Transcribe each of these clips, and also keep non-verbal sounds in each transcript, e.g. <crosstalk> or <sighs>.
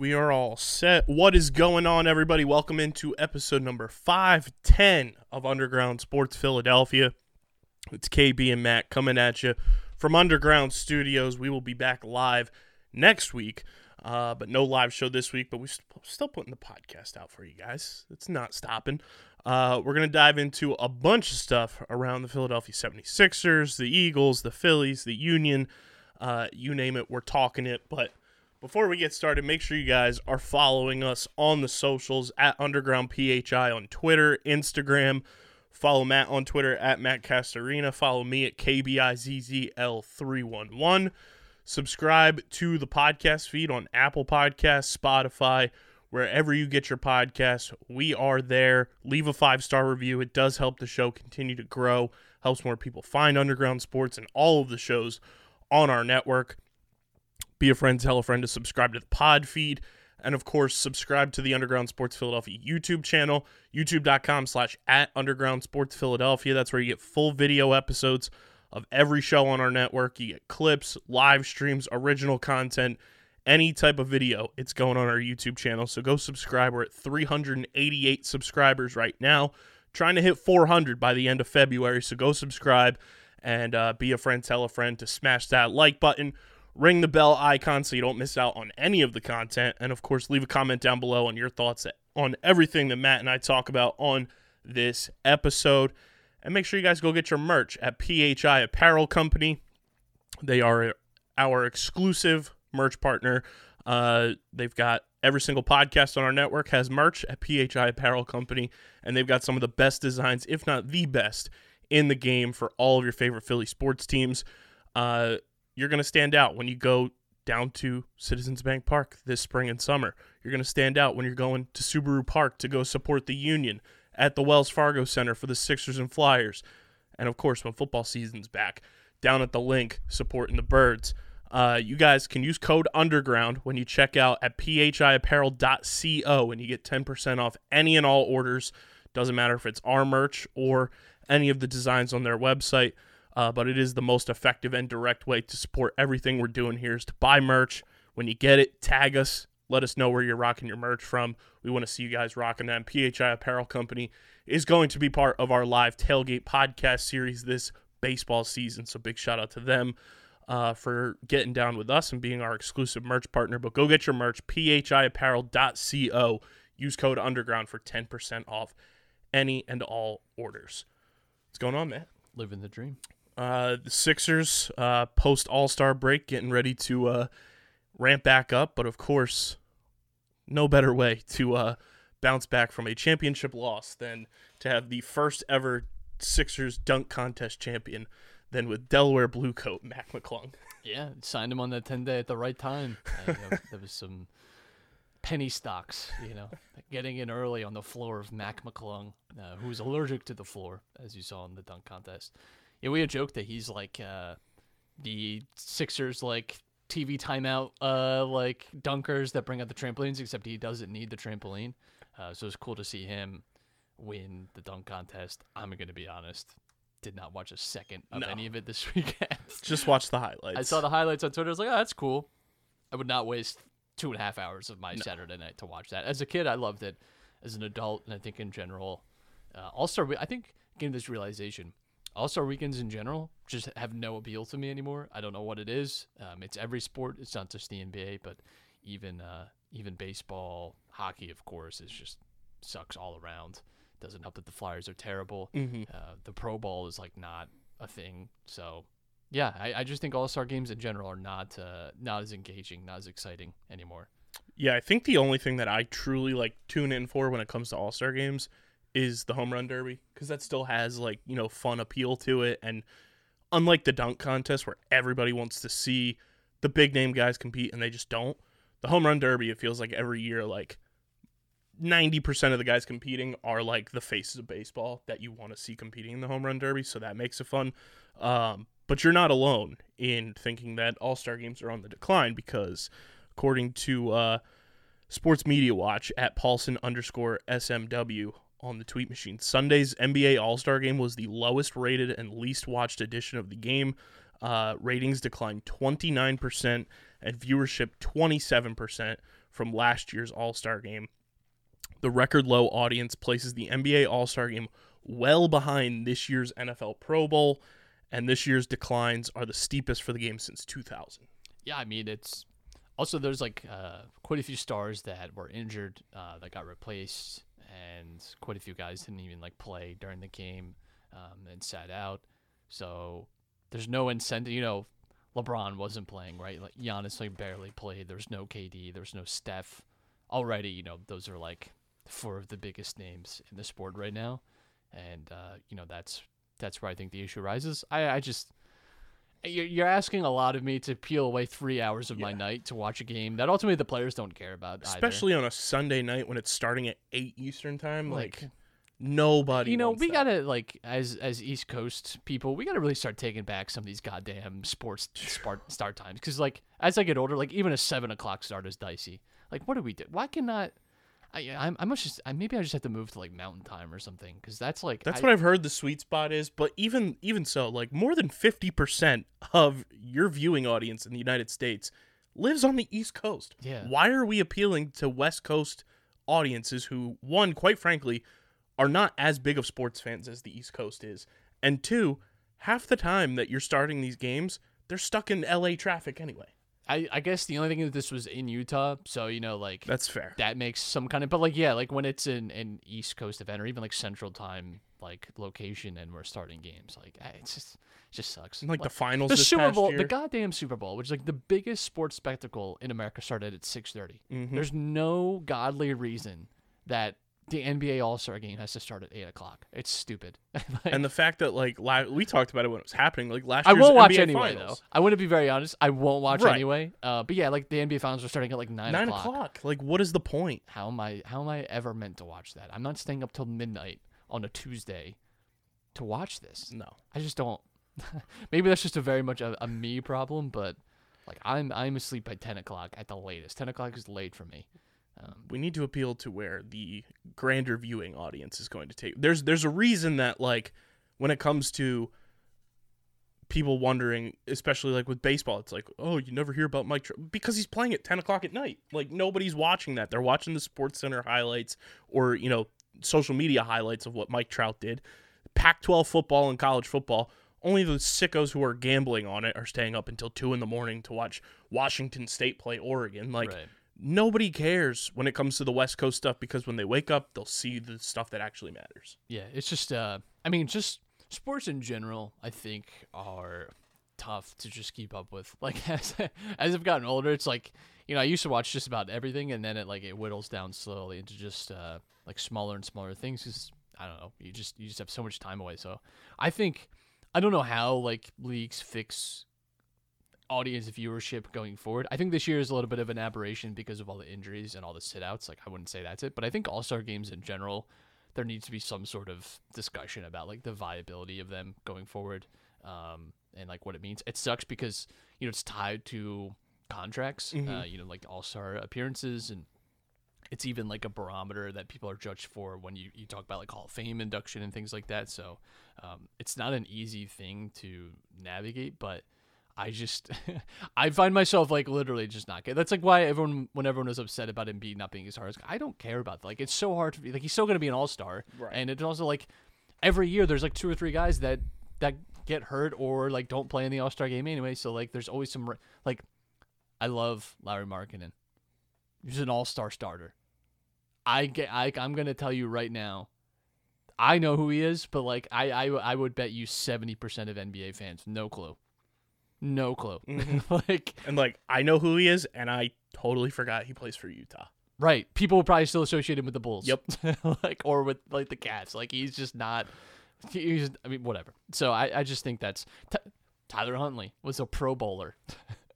We are all set. What is going on, everybody? Welcome into episode number 510 of Underground Sports Philadelphia. It's KB and Matt coming at you from Underground Studios. We will be back live next week, uh, but no live show this week. But we're still putting the podcast out for you guys. It's not stopping. Uh, we're going to dive into a bunch of stuff around the Philadelphia 76ers, the Eagles, the Phillies, the Union. Uh, you name it, we're talking it. But before we get started, make sure you guys are following us on the socials at Underground PHI on Twitter, Instagram. Follow Matt on Twitter at Matt Castorina. Follow me at KBIZZL311. Subscribe to the podcast feed on Apple Podcasts, Spotify, wherever you get your podcasts. We are there. Leave a five star review. It does help the show continue to grow, helps more people find Underground Sports and all of the shows on our network be a friend, tell a friend to subscribe to the pod feed. And of course, subscribe to the Underground Sports Philadelphia YouTube channel, youtube.com slash at Underground Sports Philadelphia. That's where you get full video episodes of every show on our network. You get clips, live streams, original content, any type of video. It's going on our YouTube channel. So go subscribe. We're at 388 subscribers right now, trying to hit 400 by the end of February. So go subscribe and uh, be a friend, tell a friend to smash that like button ring the bell icon so you don't miss out on any of the content. And of course, leave a comment down below on your thoughts on everything that Matt and I talk about on this episode. And make sure you guys go get your merch at PHI Apparel Company. They are our exclusive merch partner. Uh, they've got every single podcast on our network has merch at PHI Apparel Company, and they've got some of the best designs, if not the best, in the game for all of your favorite Philly sports teams. Uh, you're going to stand out when you go down to Citizens Bank Park this spring and summer. You're going to stand out when you're going to Subaru Park to go support the Union at the Wells Fargo Center for the Sixers and Flyers. And of course, when football season's back, down at the Linc supporting the Birds. Uh, you guys can use code underground when you check out at phiapparel.co and you get 10% off any and all orders. Doesn't matter if it's our merch or any of the designs on their website uh, but it is the most effective and direct way to support everything we're doing here is to buy merch. When you get it, tag us. Let us know where you're rocking your merch from. We want to see you guys rocking. And PHI Apparel Company is going to be part of our live tailgate podcast series this baseball season. So big shout out to them uh, for getting down with us and being our exclusive merch partner. But go get your merch, phiapparel.co. Use code underground for 10% off any and all orders. What's going on, man? Living the dream. Uh, the Sixers uh, post All Star break getting ready to uh, ramp back up, but of course, no better way to uh, bounce back from a championship loss than to have the first ever Sixers dunk contest champion than with Delaware Blue Coat Mac McClung. <laughs> Yeah, signed him on that 10 day at the right time. There was some penny stocks, you know, getting in early on the floor of Mac McClung, uh, who was allergic to the floor, as you saw in the dunk contest. Yeah, we had joked that he's like uh, the Sixers like TV timeout uh, like dunkers that bring out the trampolines, except he doesn't need the trampoline. Uh, so it's cool to see him win the dunk contest. I'm gonna be honest, did not watch a second of No. any of it this <laughs> weekend. Just watch the highlights. I saw the highlights on Twitter. I was like, oh, that's cool. I would not waste two and a half hours of my Saturday night to watch that. As a kid, I loved it. As an adult, and I think in general, uh, All Star. I think getting this realization, All Star weekends in general just have no appeal to me anymore. I don't know what it is. Um, it's every sport. It's not just the NBA, but even uh, even baseball, hockey, of course, is just sucks all around. Doesn't help that the Flyers are terrible. Mhm. Uh, the Pro Bowl is like not a thing. So yeah, I, I just think All Star games in general are not uh, not as engaging, not as exciting anymore. Yeah, I think the only thing that I truly like tune in for when it comes to All Star games is the home run derby because that still has like you know fun appeal to it, and unlike the dunk contest where everybody wants to see the big name guys compete and they just don't, the home run derby it feels like every year like ninety percent of the guys competing are like the faces of baseball that you want to see competing in the home run derby, so that makes it fun. Um, but you're not alone in thinking that All Star games are on the decline because according to uh, Sports Media Watch at Paulsen underscore SMW on the tweet machine. Sunday's NBA All Star game was the lowest rated and least watched edition of the game. Uh, ratings declined 29% and viewership 27% from last year's All Star game. The record low audience places the NBA All Star game well behind this year's NFL Pro Bowl, and this year's declines are the steepest for the game since 2000. Yeah, I mean it's also there's like uh, quite a few stars that were injured uh, that got replaced, and quite a few guys didn't even like play during the game um, and sat out. So there's no incentive. You know, LeBron wasn't playing, right? Like Giannis like barely played. There's no KD. There's no Steph. Already, you know, those are like four of the biggest names in the sport right now, and uh, you know that's that's where I think the issue rises. I I just you're, you're asking a lot of me to peel away three hours of my night to watch a game that ultimately the players don't care about. either. Especially on a Sunday night when it's starting at 8 Eastern time. Like, Like, nobody. you know, we that. gotta like as as East Coast people, we gotta really start taking back some of these goddamn sports <sighs> start start times. Because like as I get older, like even a seven o'clock start is dicey. Like, what do we do? Why cannot? I I, I must just I, maybe I just have to move to like Mountain Time or something. Because that's like That's I, what I've heard the sweet spot is, but even even so, like more than 50% of your viewing audience in the United States lives on the East Coast. Yeah. Why are we appealing to West Coast audiences who one, quite frankly, are not as big of sports fans as the East Coast is? And two, half the time that you're starting these games, they're stuck in LA traffic anyway. I I guess the only thing is this was in Utah, so you know like That's fair. that makes some kind of but like yeah like when it's in an east coast event or even like central time like location and we're starting games like eh, it's just it just sucks like the finals the this super bowl year. the goddamn super bowl which is like the biggest sports spectacle in america started at 6.30 Mhm. there's no godly reason that the nba all-star game has to start at 8 o'clock it's stupid <laughs> Like, and the fact that like la- we talked about it when it was happening, like last I won't watch NBA anyway finals. though. I want to be very honest. I won't watch Right. anyway. Uh, but yeah, like the NBA finals are starting at like nine, Nine o'clock. o'clock. Like, what is the point? How am I? How am I ever meant to watch that? I'm not staying up till midnight on a Tuesday to watch this. No. I just don't. <laughs> Maybe that's just a very much a, a me problem, but like I'm I'm asleep by ten o'clock at the latest. Ten o'clock is late for me. Um, we need to appeal to where the grander viewing audience is going to take. There's there's a reason that like when it comes to people wondering, especially like with baseball, it's like oh you never hear about Mike Trout because he's playing at ten o'clock at night. Like nobody's watching that. They're watching the Sports Center highlights or you know social media highlights of what Mike Trout did. Pac-12 football and college football. Only the sickos who are gambling on it are staying up until two in the morning to watch Washington State play Oregon. Like Right. Nobody cares when it comes to the West Coast stuff because when they wake up, they'll see the stuff that actually matters. yeah, it's just. Uh, I mean, just sports in general. I think are tough to just keep up with. <laughs> Like as as I've gotten older, it's like you know I used to watch just about everything, and then it like it whittles down slowly into just uh, like smaller and smaller things. Because I don't know, you just you just have so much time away. So I think I don't know how like leagues fix audience viewership going forward. I think this year is a little bit of an aberration because of all the injuries and all the sit outs. Like I wouldn't say that's it, but I think All Star games in general, there needs to be some sort of discussion about like the viability of them going forward, um, and like what it means. It sucks because you know it's tied to contracts, uh, you know, like All Star appearances and. It's even like a barometer that people are judged for when you, you talk about like Hall of Fame induction and things like that. So um, it's not an easy thing to navigate, but I just <laughs> I find myself like literally just not good. That's like why everyone when everyone was upset about Embiid not being as hard as I don't care about that. like it's so hard to be like he's still gonna be an all star. Right. And it's also like every year there's like two or three guys that that get hurt or like don't play in the all star game anyway. So like there's always some like I love Larry Markkanen. He's an all star starter. I get I I'm gonna tell you right now. I know who he is, but like I I, I would bet you seventy percent of NBA fans no clue. No clue. <laughs> Mm-hmm. like And like I know who he is, and I totally forgot he plays for Utah. right, people will probably still associate him with the Bulls. Yep. <laughs> like or with like the Cats. Like he's just not. He's I mean whatever. So I I just think that's Ty Tyler Huntley was a Pro Bowler.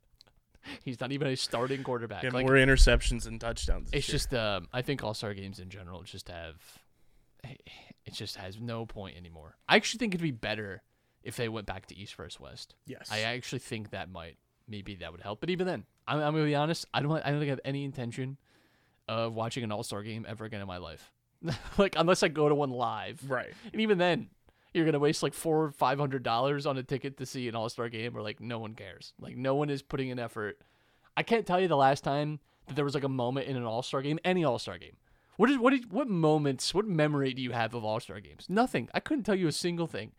<laughs> he's not even a starting quarterback. And like more interceptions and touchdowns. it's year. just um I think All Star games in general just have it just has no point anymore. I actually think it'd be better if they went back to East versus West. yes. I actually think that might maybe that would help. But even then, I'm, I'm gonna be honest. I don't I don't think I have any intention of watching an All Star game ever again in my life. <laughs> like unless I go to one live, right. and even then, you're gonna waste like four or five hundred dollars on a ticket to see an All Star game, or like no one cares. Like no one is putting an effort. I can't tell you the last time that there was like a moment in an All Star game, any All Star game. What is what is what moments, what memory do you have of All Star games? Nothing. I couldn't tell you a single thing.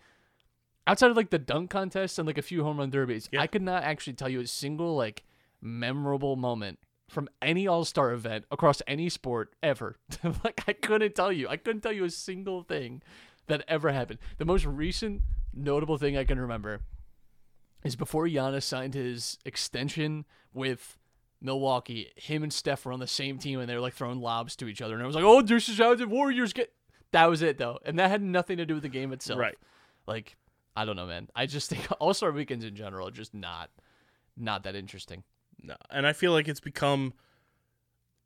Outside of like the dunk contest and like a few home run derbies, Yeah. I could not actually tell you a single like memorable moment from any All Star event across any sport ever. <laughs> like I couldn't tell you. I couldn't tell you a single thing that ever happened. The most recent notable thing I can remember is before Giannis signed his extension with Milwaukee, him and Steph were on the same team and they were like throwing lobs to each other. And I was like, oh, this is how the Warriors get. That was it, though. And that had nothing to do with the game itself. Right. Like, I don't know, man. I just <laughs> think All Star weekends in general are just not, not that interesting. No, and I feel like it's become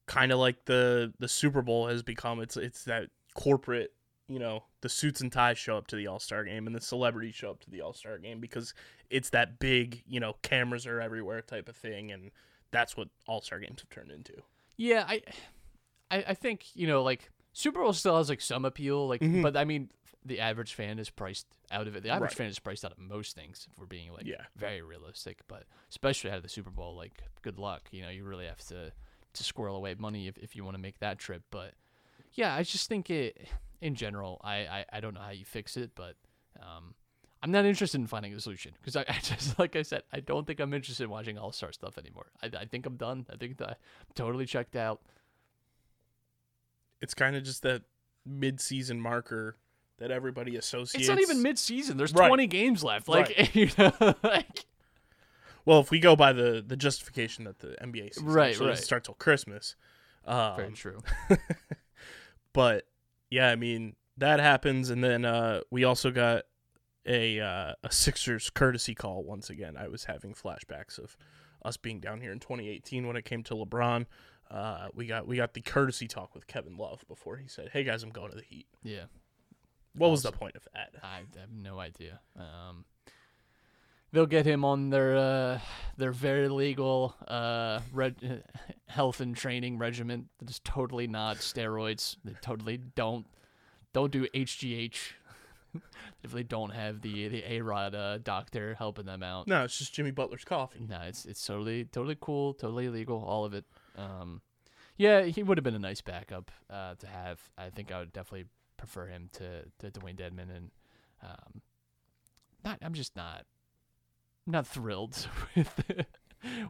kind of like the the Super Bowl has become. It's it's that corporate, you know, the suits and ties show up to the All Star game, and the celebrities show up to the All Star game because it's that big, you know, cameras are everywhere type of thing, and that's what All Star games have turned into. Yeah, I, I, I think you know, like Super Bowl still has like some appeal, like, mm-hmm. but I mean, the average fan is priced out of it. The average Right. fan is priced out of most things if we're being like Yeah. very realistic. But especially out of the Super Bowl, like, good luck. You know, you really have to to squirrel away money if if you want to make that trip. But yeah, I just think it in general. I I, I don't know how you fix it, but um. I'm not interested in finding a solution because I, <laughs> I just, like I said, I don't think I'm interested in watching All Star stuff anymore. I, I think I'm done. I think I'm totally checked out. It's kind of just that mid season marker that everybody associates. It's not even mid-season. There's Right. 20 games left. Like, Right. <laughs> you know, like Well, if we go by the the justification that the NBA season Right, right. doesn't start till Christmas, um, very true. <laughs> but yeah, I mean that happens, and then uh, we also got a uh, a Sixers courtesy call once again. I was having flashbacks of us being down here in 2018 when it came to LeBron. Uh, we got we got the courtesy talk with Kevin Love before he said, "Hey guys, I'm going to the Heat." Yeah, What was the point of that? I have no idea. Um, they'll get him on their uh, their very legal uh, reg- <laughs> health and training regimen that is totally not steroids. They totally don't don't do HGH. <laughs> if they don't have the the A Rod uh, doctor helping them out. No, it's just Jimmy Butler's coffee. No, it's it's totally totally cool, totally legal, all of it. Um, yeah, he would have been a nice backup uh, to have. I think I would definitely prefer him to to Dewayne Dedmon, and um, not. I'm just not not thrilled <laughs> with the,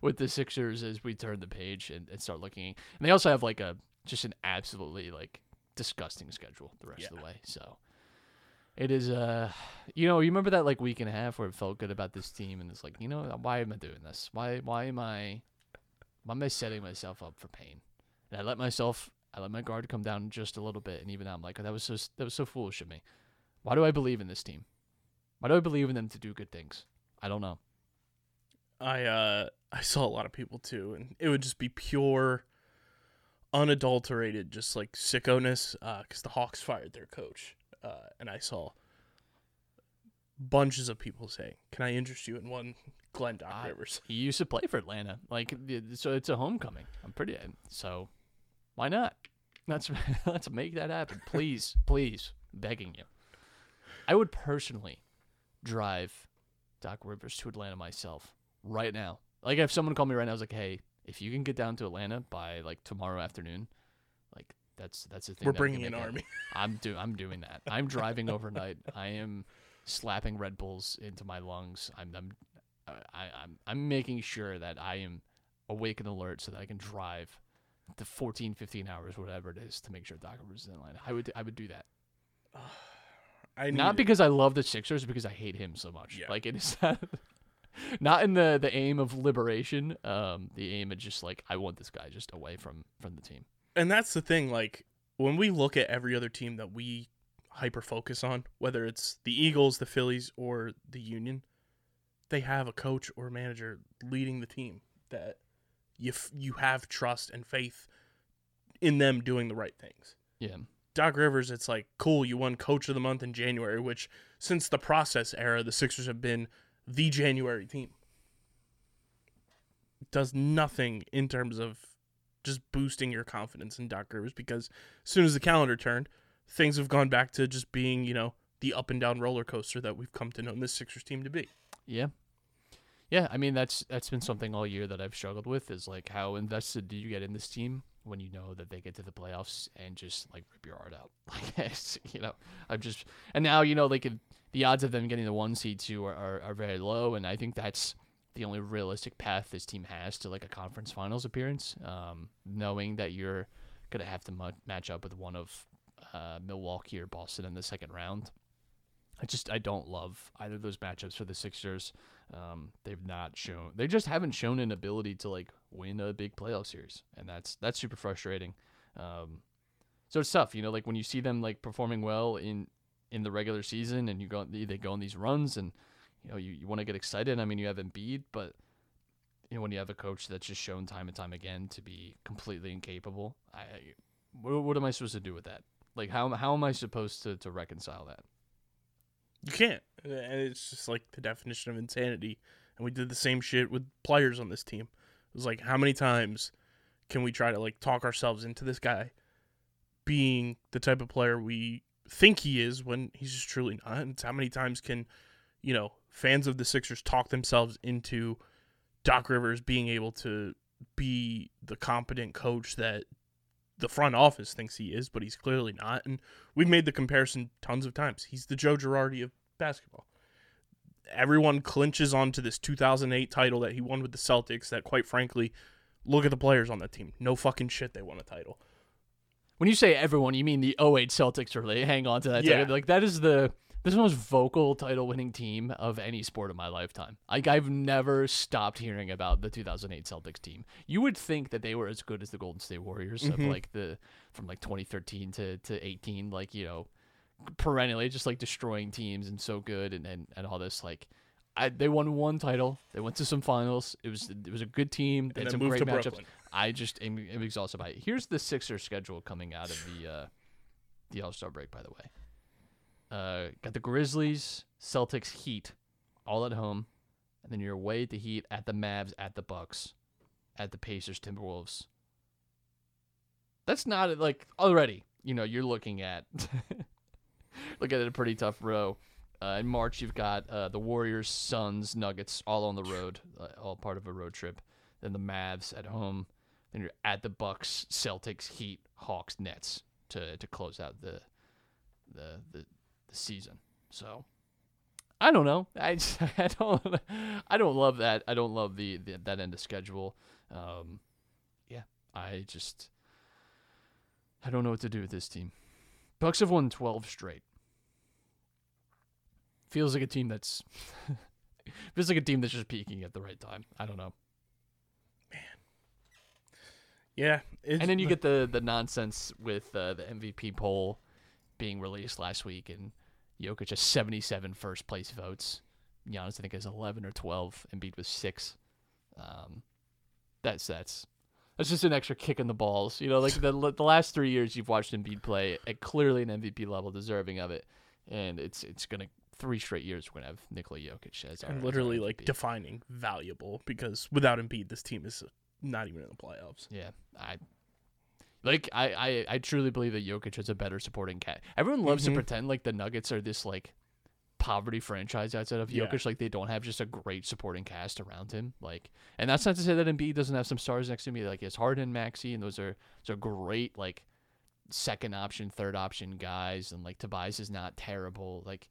with the Sixers as we turn the page and, and start looking. And they also have like a just an absolutely like disgusting schedule the rest of the way. So. It is, uh, you know, you remember that like week and a half where it felt good about this team, and it's like, you know, why am I doing this? Why, why am I, why am I setting myself up for pain? And I let myself, I let my guard come down just a little bit, and even now I'm like, that was so, that was so foolish of me. Why do I believe in this team? Why do I believe in them to do good things? I don't know. I uh I saw a lot of people too, and it would just be pure, unadulterated, just like sickoness. Because the Hawks fired their coach, uh, and I saw bunches of people saying, "Can I interest you in one Glenn Doc Rivers?" He used to play for Atlanta, like so. It's a homecoming. I'm pretty so. Why not? Let's <laughs> let's make that happen, please, please, begging you. I would personally drive Doc Rivers to Atlanta myself right now. Like if someone called me right now, I was like, "Hey, if you can get down to Atlanta by like tomorrow afternoon, like that's that's the thing." We're bringing an army. <laughs> I'm do I'm doing that. I'm driving overnight. I am slapping Red Bulls into my lungs. I'm I'm I, I'm I'm making sure that I am awake and alert so that I can drive the 14, 15 hours, whatever it is, to make sure Doc Rivers is in Atlanta. I would I would do that. <sighs> I Not because I love the Sixers, because I hate him so much. Yeah. Like it is <laughs> not. Not in the the aim of liberation. Um, the aim of just like I want this guy just away from from the team. and that's the thing like when we look at every other team that we hyper focus on whether it's the eagles the phillies or the union they have a coach or manager leading the team that you f- you have trust and faith in them doing the right things Yeah. doc rivers it's like cool you won coach of the month in january which since the process era the sixers have been the january team does nothing in terms of just boosting your confidence in Doc Rivers because as soon as the calendar turned, things have gone back to just being, you know, the up and down roller coaster that we've come to know this Sixers team to be. Yeah. Yeah, I mean that's that's been something all year that I've struggled with is like how invested do you get in this team when you know that they get to the playoffs and just like rip your heart out. <laughs> Like you know, I'm just and now you know like the odds of them getting the one seed two are, are, are very low and I think that's the only realistic path this team has to like a conference finals appearance. Um, knowing that you're gonna have to mu- match up with one of uh, Milwaukee or Boston in the second round. I just I don't love either of those matchups for the Sixers. Um, they've not shown they just haven't shown an ability to like win a big playoff series, and that's that's super frustrating. Um, so it's tough, you know, like when you see them like performing well in in the regular season, and you go they go on these runs, and you know you, you want to get excited. I mean, you have Embiid, but you know when you have a coach that's just shown time and time again to be completely incapable, I what, what am I supposed to do with that? Like how how am I supposed to to reconcile that? You can't. Uh, and it's just like the definition of insanity. And we did the same shit with players on this team. It was like, how many times can we try to like talk ourselves into this guy being the type of player we think he is when he's just truly not? And how many times can, you know, fans of the Sixers talk themselves into Doc Rivers being able to be the competent coach that the front office thinks he is, but he's clearly not. And we've made the comparison tons of times. He's the Joe Girardi of basketball. Everyone clinches onto this 2008 title that he won with the Celtics. That, quite frankly, look at the players on that team. No fucking shit, they won a title. When you say everyone, you mean the 08 Celtics or they hang on to that Yeah. title. Like that is the this is the most vocal title winning team of any sport of my lifetime. Like I've never stopped hearing about the 2008 Celtics team. You would think that they were as good as the Golden State Warriors of like the from like 2013 to to 18 like, you know, perennially just like destroying teams and so good and and, and all this like I, they won one title. They went to some finals. It was it was a good team. They And had some moved great to matchups. Brooklyn. I just am, am exhausted by it. Here's the Sixers schedule coming out of the uh, the All Star break. By the way, uh, got the Grizzlies, Celtics, Heat, all at home, and then you're away at the Heat, at the Mavs, at the Bucks, at the Pacers, Timberwolves. That's not like already. You know, you're looking at <laughs> look at it, a pretty tough row. Uh, in March, you've got uh, the Warriors, Suns, Nuggets, all on the road, uh, all part of a road trip. Then the Mavs at home. Then you're at the Bucks, Celtics, Heat, Hawks, Nets to to close out the the the, the season. So I don't know. I just, <laughs> I don't I don't love that. I don't love the, the that end of schedule. Um, yeah, I just I don't know what to do with this team. Bucks have won 12 straight. Feels like a team that's <laughs> feels like a team that's just peaking at the right time. I don't know. Man. Yeah. And then you get the the nonsense with uh, the MVP poll being released last week, and Jokic has 77 first place votes. Giannis I think has 11 or 12, Embiid was six. Um, that's that's that's just an extra kick in the balls. You know, like the <laughs> the last three years you've watched Embiid play at clearly an MVP level, deserving of it, and it's it's gonna three straight years we're gonna have Nikola Jokic as our, and as our literally like defining valuable because without Embiid, this team is not even in the playoffs. Yeah, I like I, I I truly believe that Jokic is a better supporting cat. Everyone loves Mhm. to pretend like the Nuggets are this like poverty franchise outside of Yeah. Jokic, like they don't have just a great supporting cast around him. Like, and that's not to say that Embiid doesn't have some stars next to me. Like, it's Harden, Maxey, and those are those are great like second option, third option guys, and like Tobias is not terrible. Like,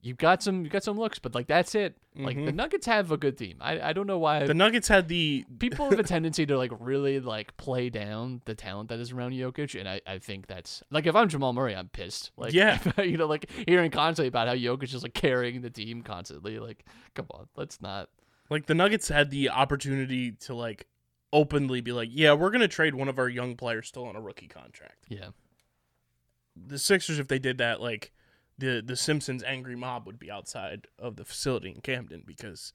you got some you got some looks, but like that's it. Like the Nuggets have a good team. I, I don't know why Mm-hmm. The Nuggets had the people have a tendency to like really like play down the talent that is around Jokic, and I, I think that's like if I'm Jamal Murray, I'm pissed. Like Yeah. <laughs> you know, like hearing constantly about how Jokic is like carrying the team constantly. Like, come on, let's not. like the Nuggets had the opportunity to like openly be like, yeah, we're gonna trade one of our young players still on a rookie contract. Yeah, The Sixers, if they did that, like the the Simpsons angry mob would be outside of the facility in Camden because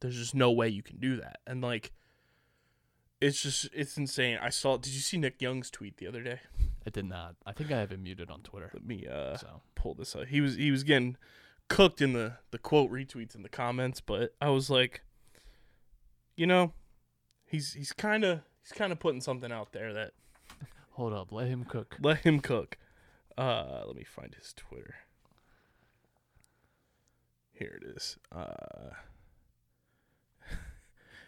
there's just no way you can do that. And like, it's just it's insane. I saw. Did you see Nick Young's tweet the other day? I did not. I think I have him muted on Twitter. Let me uh So pull this up. He was he was getting cooked in the the quote retweets in the comments, but I was like, you know, he's he's kind of he's kind of putting something out there that <laughs> hold up, let him cook. let him cook. Uh, let me find his Twitter. Here it is. Uh, <laughs>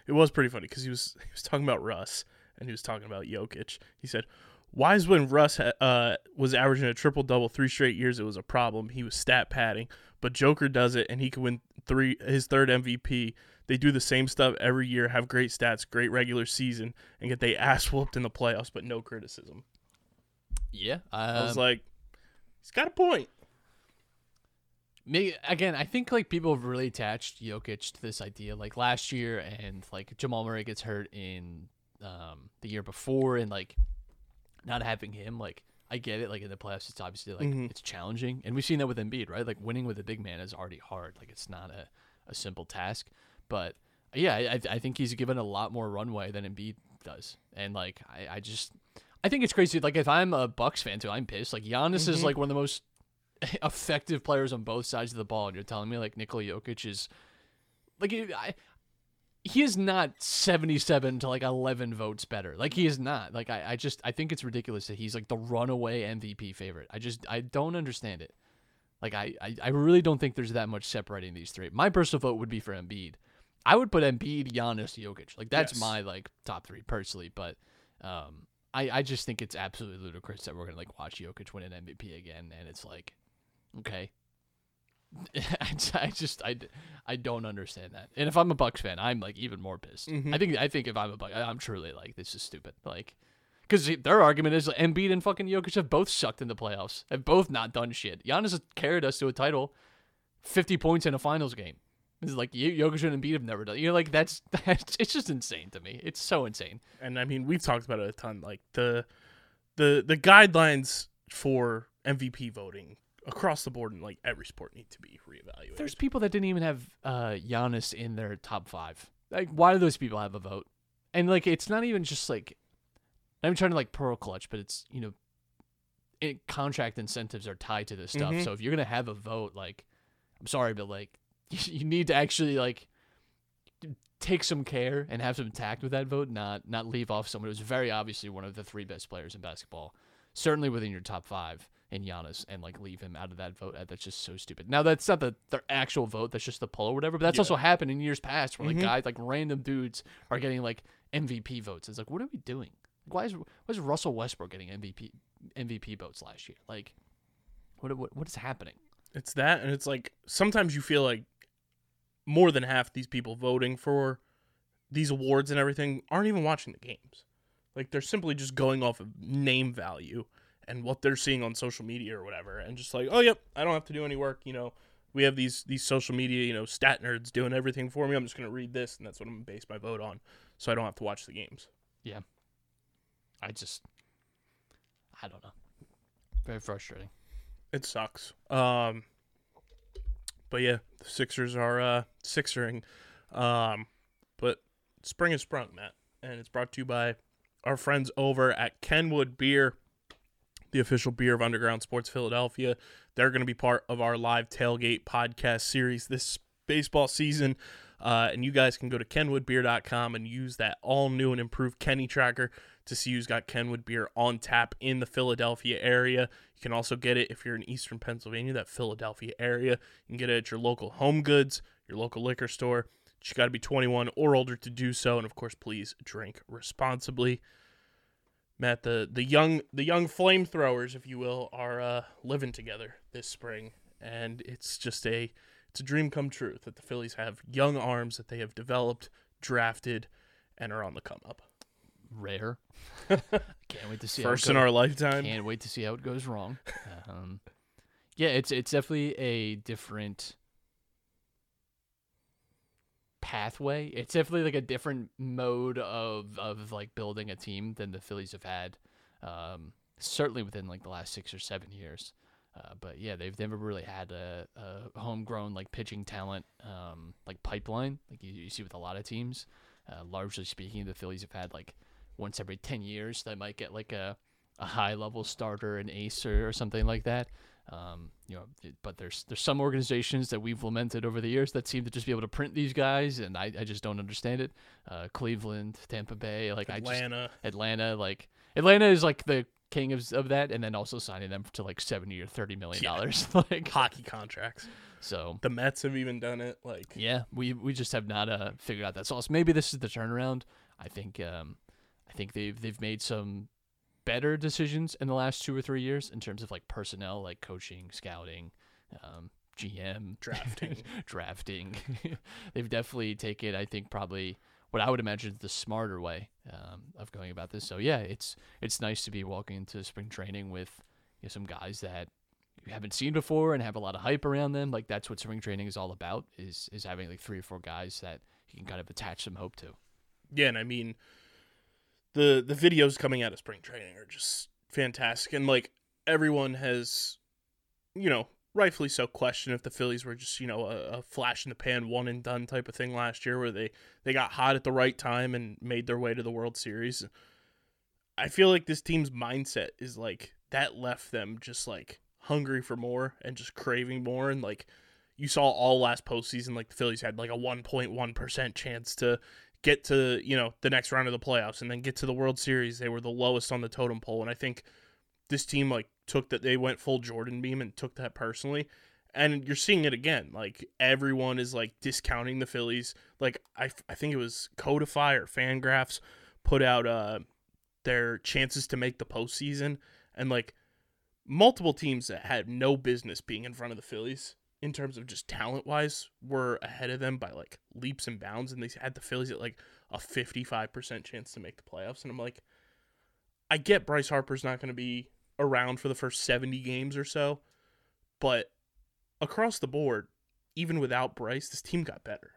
it was pretty funny because he was <laughs> he was talking about Russ and he was talking about Jokic. He said, "Why is when Russ ha- uh, was averaging a triple double three straight years, it was a problem. He was stat padding, but Joker does it and he can win three his third MVP. They do the same stuff every year, have great stats, great regular season, and get they <laughs> ass whooped in the playoffs, but no criticism." Yeah, I was um, like, "He's got a point." Me again, I think like people have really attached Jokic to this idea. Like last year, and like Jamal Murray gets hurt in um, the year before, and like not having him, like I get it. Like in the playoffs, it's obviously like Mhm. it's challenging, and we've seen that with Embiid, right? Like winning with a big man is already hard. Like it's not a, a simple task. But yeah, I, I think he's given a lot more runway than Embiid does, and like I, I just I think it's crazy. Like if I'm a Bucks fan too, I'm pissed. Like Giannis is Mhm. like one of the most <laughs> effective players on both sides of the ball, and you're telling me like Nikola Jokic is like I, he is not 77 to like 11 votes better. Like he is not. Like I, I just I think it's ridiculous that he's like the runaway MVP favorite. I just I don't understand it. Like I, I, I really don't think there's that much separating these three. My personal vote would be for Embiid. I would put Embiid, Giannis, Jokic. Like that's Yes. my like top three personally. But um, I, I just think it's absolutely ludicrous that we're gonna like watch Jokic win an MVP again, and it's like, okay. <laughs> I just I, I don't understand that. And if I'm a Bucks fan, I'm like even more pissed. Mhm. I think I think if I'm a Buck, I'm truly like this is stupid. Like, because their argument is Embiid and fucking Jokic have both sucked in the playoffs. Have both not done shit. Giannis has carried us to a title, fifty points in a finals game. This is like Jokic and Embiid have never done. You're like that's, <laughs> that's it's just insane to me. It's so insane. and I mean we've talked about it a ton. Like the the the guidelines for MVP voting across the board in like every sport need to be reevaluated. There's people that didn't even have uh Giannis in their top five. Like, why do those people have a vote? And like, it's not even just like I'm trying to like pearl clutch, but it's you know, it, contract incentives are tied to this stuff. Mhm. So if you're gonna have a vote, like, I'm sorry, but like, <laughs> you need to actually like take some care and have some tact with that vote, not not leave off someone who's very obviously one of the three best players in basketball, certainly within your top five in Giannis, and like leave him out of that vote. Uh, That's just so stupid. Now that's not the their actual vote. That's just the poll or whatever. But that's Yeah. also happened in years past where like Mhm. guys like random dudes are getting like MVP votes. It's like what are we doing? Why is why is Russell Westbrook getting MVP MVP votes last year? Like what what what is happening? It's that, and it's like sometimes you feel like more than half these people voting for these awards and everything aren't even watching the games. Like they're simply just going off of name value and what they're seeing on social media or whatever, and just like, oh yep, I don't have to do any work. You know, we have these these social media, you know, stat nerds doing everything for me. I'm just gonna read this, and that's what I'm gonna base my vote on, so I don't have to watch the games. Yeah. I just I don't know. Very frustrating. It sucks. Um, but yeah, the Sixers are uh, Sixering. Um, but spring has sprung, Matt, and it's brought to you by our friends over at Kenwood Beer, the official beer of Underground Sports Philadelphia. They're going to be part of our live tailgate podcast series this baseball season. Uh, and you guys can go to kenwoodbeer.com and use that all new and improved Kenny tracker to see who's got Kenwood beer on tap in the Philadelphia area. You can also get it if you're in Eastern Pennsylvania, that Philadelphia area. You can get it at your local home goods, your local liquor store. You got to be 21 or older to do so, and of course, please drink responsibly. Matt, the the young the young flamethrowers, if you will, are uh, living together this spring, and it's just a it's a dream come true that the Phillies have young arms that they have developed, drafted, and are on the come up. Rare. Can't wait to see. how First in our lifetime. Can't wait to see how it goes wrong. Um, yeah, it's it's definitely a different pathway. It's definitely like a different mode of of like building a team than the Phillies have had. Um, certainly within like the last six or seven years. Uh, but yeah, they've never really had a, a homegrown like pitching talent um, like pipeline like you, you see with a lot of teams. Uh, largely speaking, the Phillies have had like once every ten years they might get like a a high level starter, an ace or, or something like that. Um, you know, but there's there's some organizations that we've lamented over the years that seem to just be able to print these guys, and I, I just don't understand it. Uh, Cleveland, Tampa Bay, like I just Atlanta. Atlanta, like Atlanta is like the king of of that, and then also signing them to like seventy or thirty million dollars. <laughs> like Hockey contracts. so, The Mets have even done it. Like yeah, we we just have not uh, figured out that sauce. Maybe this is the turnaround. I think um, I think they've they've made some better decisions in the last two or three years in terms of like personnel, like coaching, scouting, um, GM, Drafting. <laughs> drafting. <laughs> they've definitely taken, I think, probably what I would imagine is the smarter way um, of going about this. So yeah, it's it's nice to be walking into spring training with you know, some guys that you haven't seen before and have a lot of hype around them. Like that's what spring training is all about. Is is having like three or four guys that you can kind of attach some hope to. yeah, and I mean the the videos coming out of spring training are just fantastic and like everyone has you know rightfully so questioned if the Phillies were just you know a, a flash in the pan one and done type of thing last year where they they got hot at the right time and made their way to the World Series. I feel like this team's mindset is like that left them just like hungry for more and just craving more and like you saw all last postseason like the Phillies had like a 1.1% chance to get to you know the next round of the playoffs and then get to the World Series. They were the lowest on the totem pole, and I think this team like took that they went full Jordan beam and took that personally. And you're seeing it again. Like everyone is like discounting the Phillies. Like I, I think it was Codify or Fangraphs put out uh their chances to make the postseason, and like multiple teams that had no business being in front of the Phillies in terms of just talent wise we were ahead of them by like leaps and bounds and they had the Phillies at like a 55% chance to make the playoffs and I'm like I get Bryce Harper's not going to be around for the first 70 games or so but across the board even without Bryce this team got better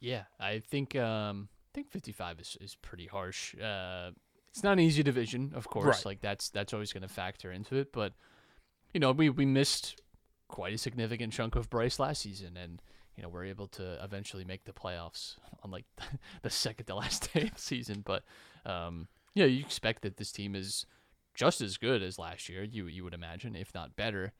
Yeah, I think um, I think 55 is, is pretty harsh. Uh, it's not an easy division, of course. Right. Like that's that's always going to factor into it. But you know, we we missed quite a significant chunk of Bryce last season, and you know we're able to eventually make the playoffs <laughs> on like <laughs> the second to last day of the season. But um, yeah, you expect that this team is just as good as last year. You you would imagine, if not better.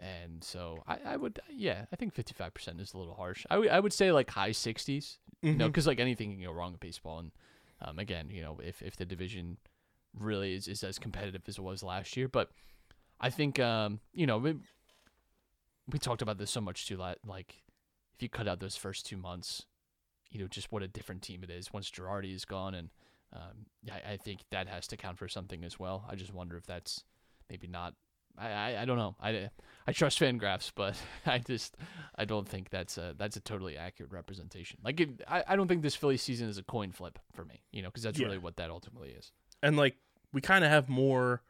And so I, I would yeah I think 55% is a little harsh. I would I would say like high 60s. You know, because like anything can go wrong in baseball. And um, again, you know, if if the division really is, is as competitive as it was last year, but I think um, you know we, talked about this so much too. Like if you cut out those first two months, you know, just what a different team it is once Girardi is gone, and um, I, I think that has to count for something as well. I just wonder if that's maybe not. I, I, I don't know. I, I trust Fangraphs, but <laughs> I just I don't think that's a that's a totally accurate representation. Like it, I, I don't think this Philly season is a coin flip for me. You know, because that's Yeah. really what that ultimately is. and like we kind of have more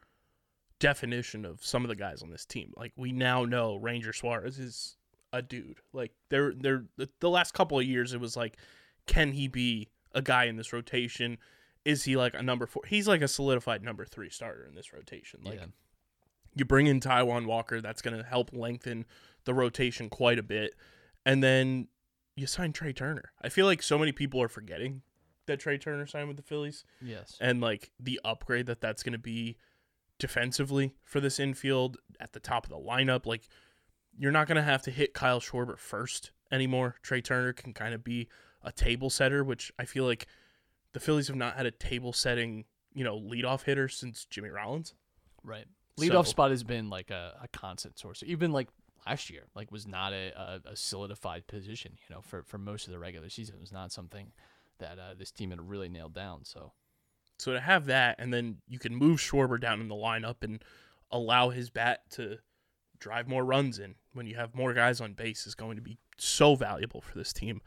definition of some of the guys on this team. Like we now know Ranger Suarez is a dude. Like they're they're the, the last couple of years it was like can he be a guy in this rotation? Is he like a number 4? He's like a solidified number 3 starter in this rotation. Like yeah. you bring in Taijuan Walker, that's going to help lengthen the rotation quite a bit. And then you sign Trey Turner. I feel like so many people are forgetting that Trey Turner signed with the Phillies Yes. and like the upgrade that that's going to be defensively for this infield at the top of the lineup. Like you're not going to have to hit Kyle Schwarber first anymore. Trey Turner can kind of be a table setter, which I feel like the Phillies have not had a table setting, you know, leadoff hitter since Jimmy Rollins. Right. Leadoff So- spot has been like a, a constant source. Even like last year, like was not a, a, a solidified position. You know, for for most of the regular season, it was not something that uh, this team had really nailed down. So So to have that, and then you can move Schwarber down in the lineup and allow his bat to drive more runs in, when you have more guys on base, is going to be so valuable for this team.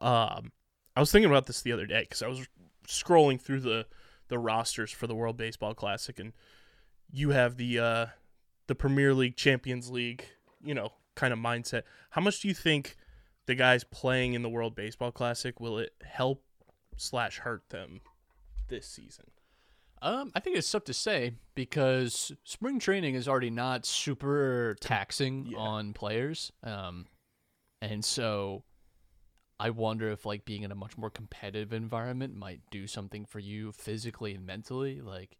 Um, I was thinking about this the other day because I was scrolling through the the rosters for the World Baseball Classic, and you have the uh, the Premier League, Champions League, you know, kind of mindset. How much do you think the guys playing in the World Baseball Classic will it help slash hurt them this season? Um, I think it's tough to say because spring training is already not super taxing Yeah. on players. Um, and so I wonder if like being in a much more competitive environment might do something for you physically and mentally. Like,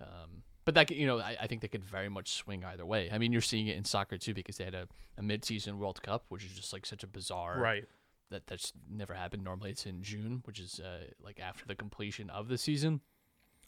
um, but that you know, I, I think they could very much swing either way. I mean, you're seeing it in soccer too because they had a, a mid-season World Cup, which is just like such a bizarre Right. That that's never happened. Normally, it's in June, which is uh, like after the completion of the season.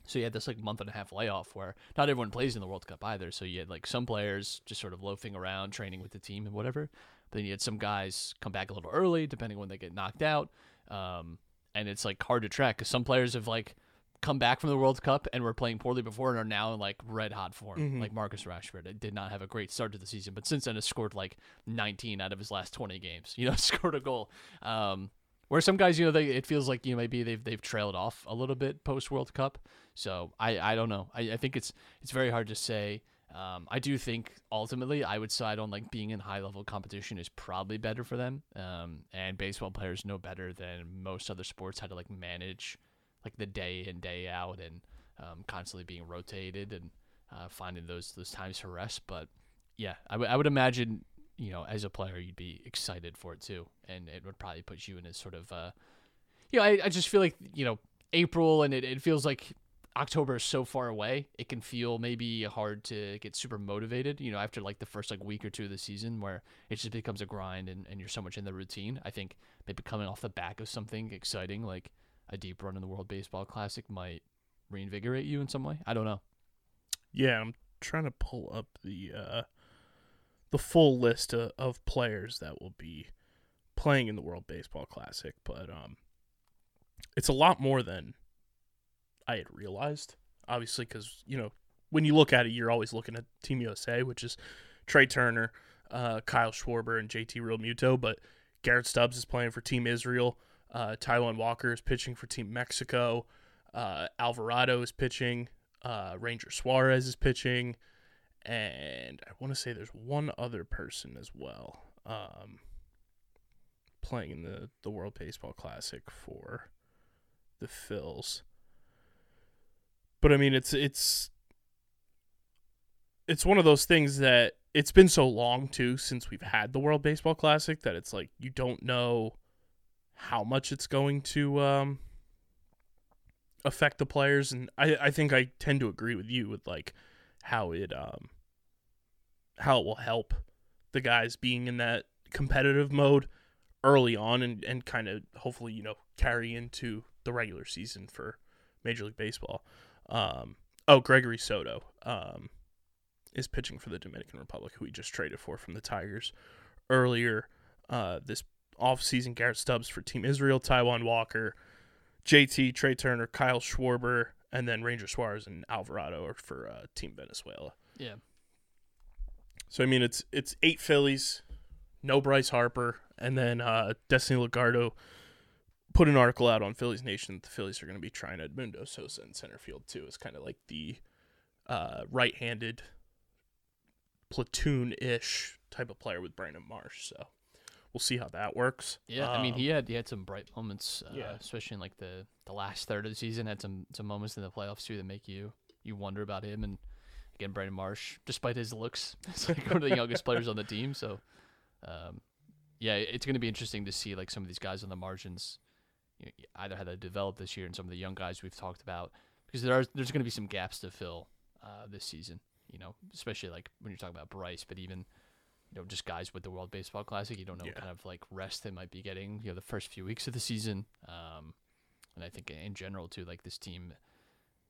So you had this like month and a half layoff where not everyone plays in the World Cup either. So you had like some players just sort of loafing around, training with the team and whatever. But Then you had some guys come back a little early, depending when they get knocked out. Um, and it's like hard to track because some players have like come back from the World Cup and were playing poorly before and are now in like red hot form. Like Marcus Rashford It did not have a great start to the season, but since then has scored like 19 out of his last 20 games. <laughs> You know, <laughs> scored a goal. Um, where some guys, you know, they it feels like you know maybe they've they've trailed off a little bit post World Cup. So I I don't know. I, I think it's it's very hard to say. Um, I do think ultimately I would side on like being in high level competition is probably better for them. Um, and baseball players know better than most other sports how to like manage like the day in day out and um, constantly being rotated and uh, finding those those times for rest. But yeah, I would I would imagine you know as a player you'd be excited for it too, and it would probably put you in a sort of uh, you know I, I just feel like you know April and it, it feels like October is so far away. It can feel maybe hard to get super motivated, you know, after like the first like week or two of the season where it just becomes a grind and, and you're so much in the routine. I think maybe coming off the back of something exciting like a deep run in the World Baseball Classic might reinvigorate you in some way. I don't know. Yeah, I'm trying to pull up the uh, the full list of, of players that will be playing in the World Baseball Classic, but um, it's a lot more than I had realized. Obviously, because you know when you look at it, you're always looking at Team USA, which is Trea Turner, uh, Kyle Schwarber, and JT Realmuto. But Garrett Stubbs is playing for Team Israel. Uh, Walker is pitching for Team Mexico. Uh, Alvarado is pitching. Uh, Ranger Suarez is pitching, and I want to say there's one other person as well um, playing in the the World Baseball Classic for the Phils. But I mean, it's it's it's one of those things that it's been so long too since we've had the World Baseball Classic that it's like you don't know how much it's going to um, affect the players, and I I think I tend to agree with you with like how it um how it will help the guys being in that competitive mode early on and, and kind of hopefully you know carry into the regular season for Major League Baseball. Um, oh, Gregory Soto um, is pitching for the Dominican Republic, who we just traded for from the Tigers earlier uh, this offseason. Garrett Stubbs for Team Israel, Taijuan Walker, JT, Trea Turner, Kyle Schwarber, and then Ranger Suarez and Alvarado are for uh, Team Venezuela. Yeah. So I mean, it's it's eight Phillies, no Bryce Harper, and then uh, Destiny Lugardo put an article out on Phillies Nation that the Phillies are going to be trying Edmundo Sosa in center field too. As kind of like the uh, right-handed platoon-ish type of player with Brandon Marsh. So we'll see how that works. Yeah, I mean, Um, he had he had some bright moments, uh, Yeah. especially in like the the last third of the season. Had some some moments in the playoffs too that make you you wonder about him. And again, Brandon Marsh, despite his looks, <laughs> is like one of the youngest players on the team. So, um, yeah, it's going to be interesting to see like some of these guys on the margins, you know, either how they develop this year and some of the young guys we've talked about, because there are there's going to be some gaps to fill uh, this season. You know, especially like when you're talking about Bryce, but even you know, just guys with the World Baseball Classic. You don't know what Yeah. kind of like rest they might be getting, you know, the first few weeks of the season. Um, and I think in general too, like this team,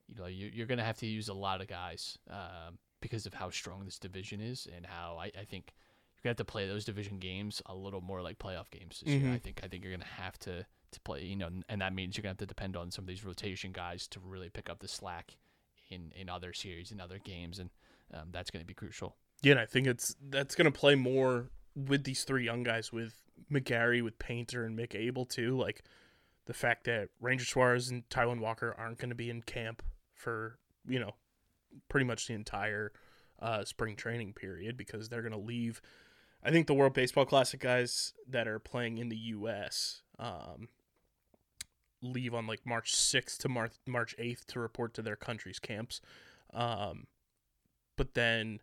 you know, you, you're going to have to use a lot of guys um, because of how strong this division is and how I, I think you're going to have to play those division games a little more like playoff games this year. I Mhm. think I think you're going to have to to play, you know, and that means you're going to have to depend on some of these rotation guys to really pick up the slack in in other series in other games, and um, that's going to be crucial. Yeah, and I think it's that's going to play more with these three young guys with McGarry, with Painter, and Mick Abel too. Like the fact that Ranger Suarez and Taijuan Walker aren't going to be in camp for you know pretty much the entire uh, spring training period because they're going to leave. I think the World Baseball Classic guys that are playing in the U.S. Um, leave on like March 6th to March March 8th to report to their country's camps. Um, but then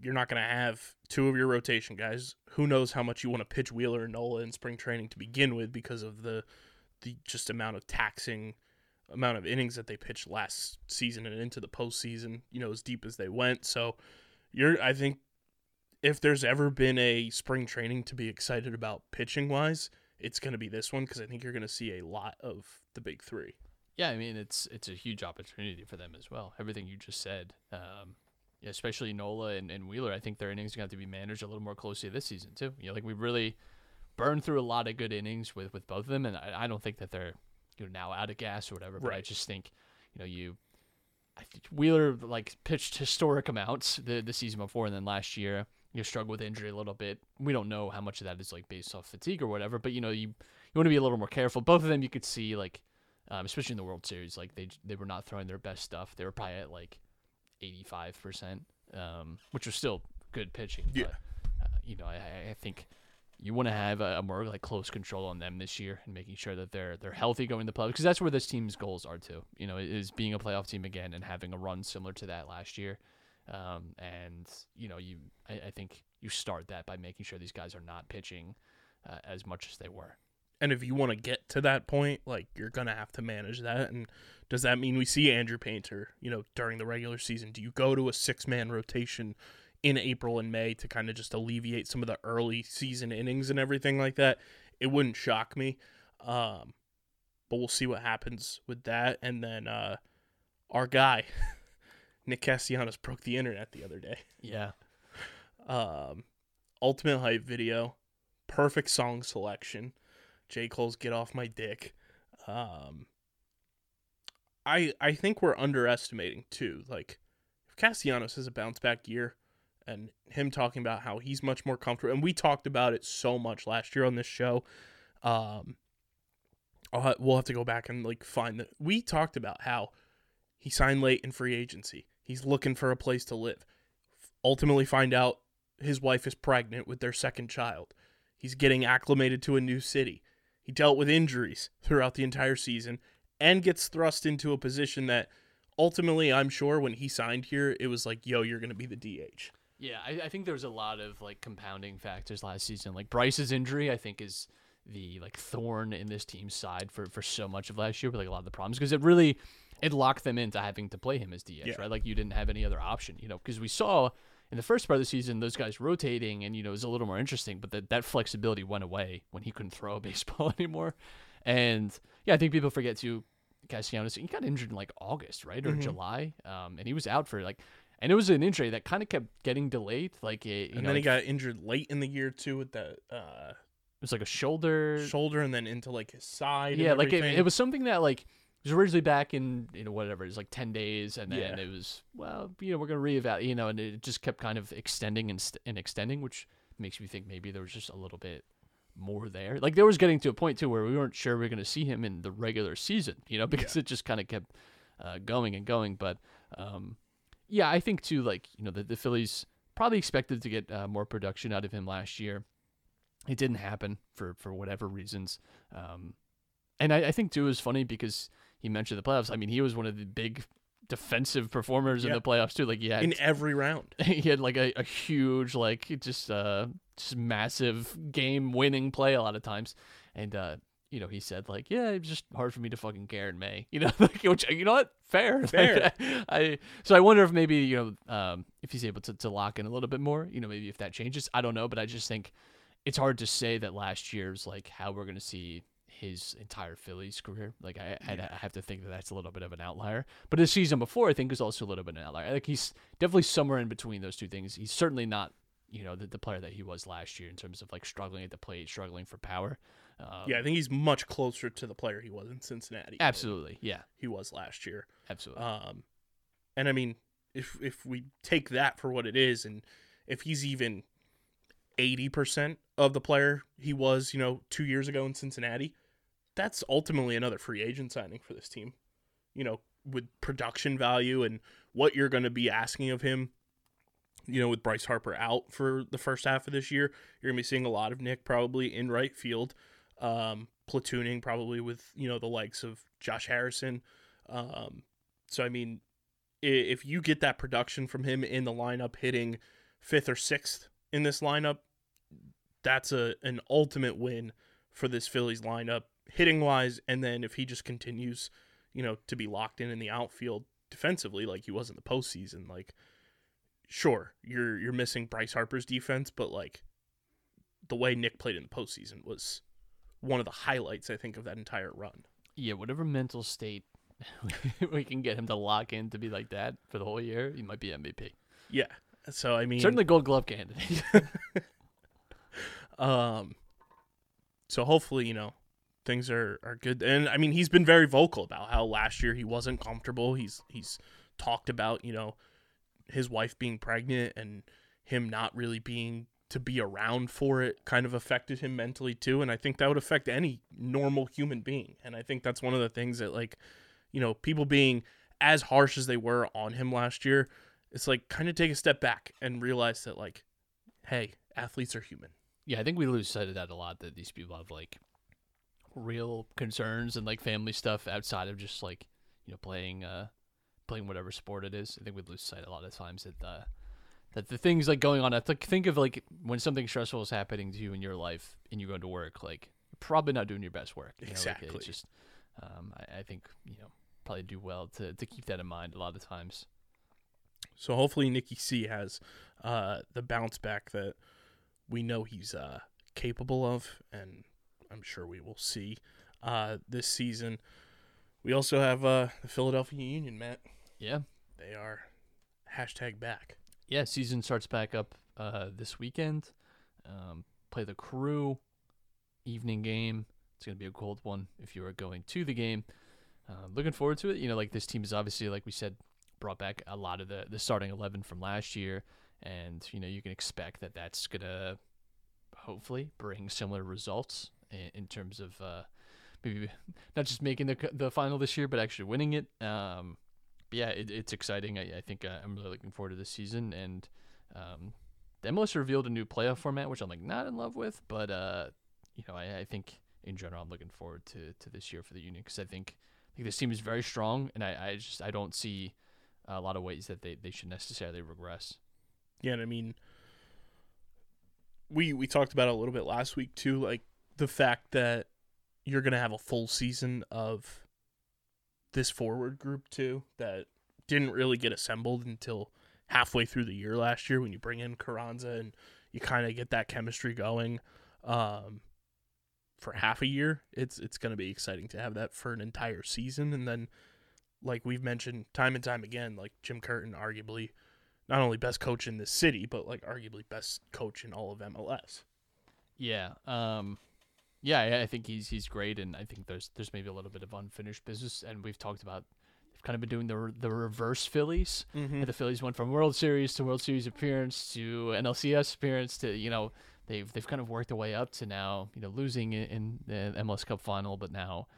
you're not going to have two of your rotation guys. Who knows how much you want to pitch Wheeler and Nola in spring training to begin with because of the the just amount of taxing amount of innings that they pitched last season and into the postseason, you know, as deep as they went. So you're I think if there's ever been a spring training to be excited about pitching wise, it's going to be this one because I think you're going to see a lot of the big 3. Yeah, I mean it's it's a huge opportunity for them as well. Everything you just said, um, especially Nola and, and Wheeler, I think their innings are going to have to be managed a little more closely this season too. You know, like we really burned through a lot of good innings with with both of them, and I, I don't think that they're you know now out of gas or whatever. But I just think you know you. I think Wheeler like pitched historic amounts the the season before, and then last year you know, struggled with injury a little bit. We don't know how much of that is like based off fatigue or whatever, but you know you you want to be a little more careful. Both of them you could see like um, especially in the World Series, like they they were not throwing their best stuff. They were probably at like eighty five percent, um, which was still good pitching. Yeah. But, uh, you know, I, I- think you want to have a, a more like close control on them this year and making sure that they're they're healthy going to the playoffs because that's where this team's goals are too. You know, is being a playoff team again and having a run similar to that last year. Um, and you know, you I, I think you start that by making sure these guys are not pitching uh, as much as they were. And if you want to get to that point, like you're gonna have to manage that. And does that mean we see Andrew Painter, you know, during the regular season? Do you go to a six man rotation in April and May to kind of just alleviate some of the early season innings and everything like that? It wouldn't shock me. Um, but we'll see what happens with that. And then uh, our guy, <laughs> Nick Castellanos, broke the internet the other day. Yeah. <laughs> um, ultimate hype video, perfect song selection. J Cole's "Get Off My Dick." Um, I I think we're underestimating too. Like, if Castellanos has a bounce back year, and him talking about how he's much more comfortable, and we talked about it so much last year on this show. Um, ha- we'll have to go back and like find that we talked about how he signed late in free agency. He's looking for a place to live. Ultimately, find out his wife is pregnant with their second child. He's getting acclimated to a new city. He dealt with injuries throughout the entire season and gets thrust into a position that ultimately, I'm sure when he signed here, it was like, yo, you're going to be the DH. Yeah, I, I think there was a lot of like compounding factors last season. Like Bryce's injury, I think is the like thorn in this team's side for for so much of last year with like a lot of the problems because it really it locked them into having to play him as DH, Yeah. right? Like you didn't have any other option, you know, because we saw in the first part of the season those guys rotating and you know it was a little more interesting, but that that flexibility went away when he couldn't throw a <laughs> baseball anymore. And yeah, I think people forget to Castellanos. He got injured in like August, right, or July, um, and he was out for like. And it was an injury that kind of kept getting delayed. Like, it, you And know, then he like, got injured late in the year, too, with that uh, it was like a shoulder. shoulder and then into like his side. yeah, and like it, it was something that like was originally back in you know whatever it was like ten days, and then Yeah. it was well you know we're gonna reevaluate you know, and it just kept kind of extending and, st- and extending, which makes me think maybe there was just a little bit more there. Like there was getting to a point too where we weren't sure we are gonna see him in the regular season, you know, <laughs> because it just kind of kept uh, going and going. But um, yeah, I think too like you know the the Phillies probably expected to get uh, more production out of him last year. It didn't happen for for whatever reasons. Um, and I, I think too it was funny because he mentioned the playoffs. I mean, he was one of the big defensive performers in the playoffs too. Like, yeah, in every round. <laughs> he had like a, a huge, like just uh, just massive game winning play a lot of times, and uh, you know, he said like, yeah, it's just hard for me to fucking care in May, <laughs> you know, like, which you know what, fair, <laughs> Like, Fair. I so I wonder if maybe you know um, if he's able to to lock in a little bit more, you know, maybe if that changes, I don't know, but I just think it's hard to say that last year's like how we're gonna see his entire Phillies career. Like I, I'd- I have to think that that's a little bit of an outlier. But his season before, I think, is also a little bit of an outlier. Like he's definitely somewhere in between those two things. He's certainly not, you know, the, the player that he was last year in terms of like struggling at the plate, struggling for power. Um, Yeah, I think he's much closer to the player he was in Cincinnati. absolutely. Yeah, He was last year. absolutely. Um, and I mean, if if we take that for what it is, and if he's even eighty percent of the player he was, you know, two years ago in Cincinnati, that's ultimately another free agent signing for this team. You know, with production value and what you're going to be asking of him. You know, with Bryce Harper out for the first half of this year, you're going to be seeing a lot of Nick probably in right field, um, platooning probably with you know the likes of Josh Harrison. Um, so I mean, if you get that production from him in the lineup, hitting fifth or sixth in this lineup, that's a an ultimate win for this Phillies lineup hitting wise. And then if he just continues, you know, to be locked in in the outfield defensively like he was in the postseason, like sure you're you're missing Bryce Harper's defense, but like the way Nick played in the postseason was one of the highlights I think of that entire run. Yeah, whatever mental state <laughs> we can get him to lock in to be like that for the whole year, he might be MVP. Yeah. So I mean, Certainly Gold Glove candidate. <laughs> Um, so hopefully, you know, things are, are good. And I mean, he's been very vocal about how last year he wasn't comfortable. He's he's talked about you know his wife being pregnant and him not really being to be around for it kind of affected him mentally too. And I think that would affect any normal human being. And I think that's one of the things that like you know people being as harsh as they were on him last year. It's like kind of take a step back and realize that like, hey, athletes are human. Yeah, I think we lose sight of that a lot. That these people have like real concerns and like family stuff outside of just like you know playing uh playing whatever sport it is. I think we lose sight a lot of times that uh that the things like going on. I think think of like when something stressful is happening to you in your life and you go to work, like you're probably not doing your best work. You know, like, Exactly. it's just um, I, I think you know probably do well to to keep that in mind a lot of times. So hopefully Nikki C has uh, the bounce back that we know he's uh, capable of, and I'm sure we will see uh, this season. We also have uh, the Philadelphia Union, Matt. Yeah, They are hashtag back. yeah, season starts back up uh, this weekend. Um, play the crew evening game. It's gonna be a cold one if you are going to the game. Uh, looking forward to it. You know, like this team is obviously, like we said, brought back a lot of the the starting eleven from last year, and you know you can expect that that's gonna hopefully bring similar results in, in terms of uh, maybe not just making the the final this year, but actually winning it. Um, but yeah, it, it's exciting. I, I think uh, I'm really looking forward to this season. And um, the MLS revealed a new playoff format, which I'm like not in love with, but uh, you know, I, I think in general I'm looking forward to, to this year for the Union because I think I think this team is very strong, and I, I just I don't see a lot of ways that they, they should necessarily regress. Yeah, and I mean, we we talked about it a little bit last week too, like the fact that you're gonna have a full season of this forward group too that didn't really get assembled until halfway through the year last year when you bring in Carranza and you kind of get that chemistry going um, for half a year. It's it's gonna be exciting to have that for an entire season, and then like we've mentioned time and time again, like Jim Curtin, arguably not only best coach in this city, but like arguably best coach in all of MLS. Yeah. Um yeah, I, think he's he's great and I think there's there's maybe a little bit of unfinished business and we've talked about they've kind of been doing the the reverse Phillies. Mm-hmm. And the Phillies went from World Series to World Series appearance to NLCS appearance to you know they've they've kind of worked their way up to now you know losing in, in the MLS Cup final, but now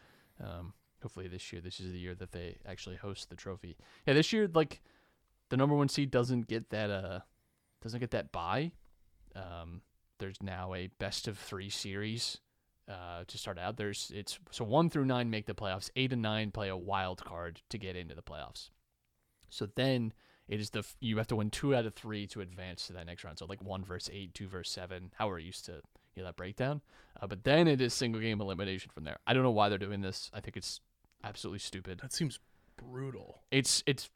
um, hopefully this year this is the year that they actually host the trophy. Yeah, this year like the number one seed doesn't get that uh doesn't get that bye. Um, there's now a best of three series uh, to start out. There's it's so one through nine make the playoffs. Eight and nine play a wild card to get into the playoffs. So then it is the you have to win two out of three to advance to that next round. So like one versus eight, two versus seven. How we're used to you know that breakdown. Uh, but then it is single game elimination from there. I don't know why they're doing this. I think it's absolutely stupid. That seems brutal. It's it's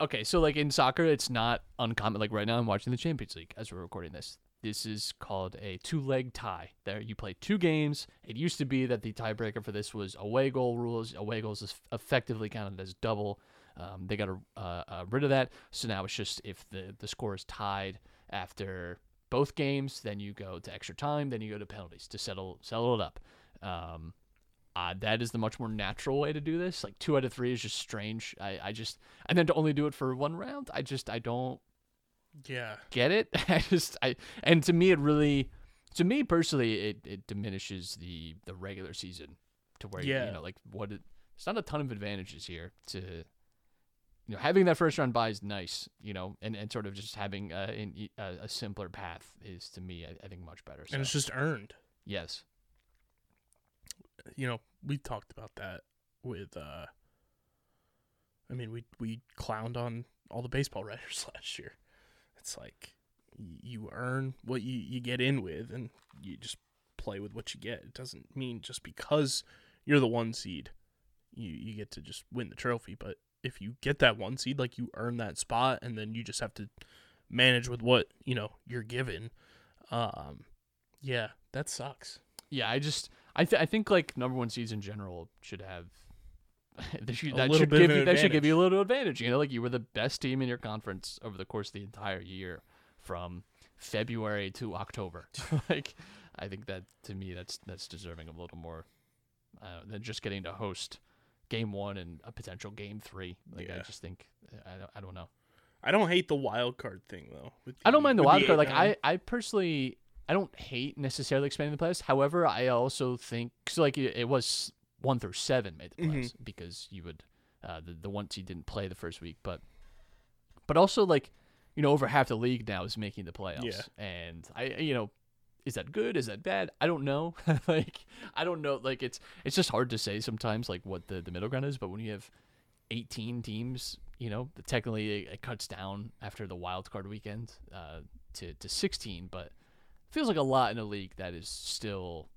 okay. So like in soccer, it's not uncommon. Like right now, I'm watching the Champions League as we're recording this. This is called a two-leg tie. There, you play two games. It used to be that the tiebreaker for this was away goal rules. Away goals is effectively counted as double. Um, they got uh, uh, rid of that, so now it's just if the the score is tied after both games, then you go to extra time, then you go to penalties to settle settle it up. Um, uh, that is the much more natural way to do this. Like two out of three is just strange. I, I just and then to only do it for one round, I just I don't Yeah. get it. <laughs> I just I and to me it really to me personally it, it diminishes the the regular season to where you- Yeah. you know like what it, there's not a ton of advantages here to you know having that first round buy is nice you know and, and sort of just having uh, e- a, a simpler path is to me I, I think much better. So, And it's just earned. yes, you know, we talked about that with uh I mean, we we clowned on all the baseball <laughs> writers last year. It's like you earn what you you get in with and you just play with what you get. It doesn't mean just because you're the one seed you you get to just win the trophy, but if you get that one seed like you earn that spot and then you just have to manage with what, you know, you're given. Um yeah, that sucks. yeah. I just I th- I think like number one seeds in general should have. They <laughs> should, that should give you, that should give you a little advantage. You know, like you were the best team in your conference over the course of the entire year, from February to October. <laughs> like, I think that to me, that's that's deserving of a little more uh, than just getting to host game one and a potential game three. Like, I just think I don't, I don't know. I don't hate the wild card thing though. with I don't mind the wild card. Like 8-9. I, I personally, I don't hate necessarily expanding the playoffs. However, I also think so. Like it, it was one through seven made the playoffs because you would, uh, the the one seed didn't play the first week, but, but also like, you know, over half the league now is making the playoffs. Yeah. And I, you know, is that good? Is that bad? I don't know. <laughs> like I don't know. Like it's it's just hard to say sometimes like what the the middle ground is. But when you have 18 teams, you know, technically it, it cuts down after the wild card weekend uh, to to 16, but feels like a lot in a league that is still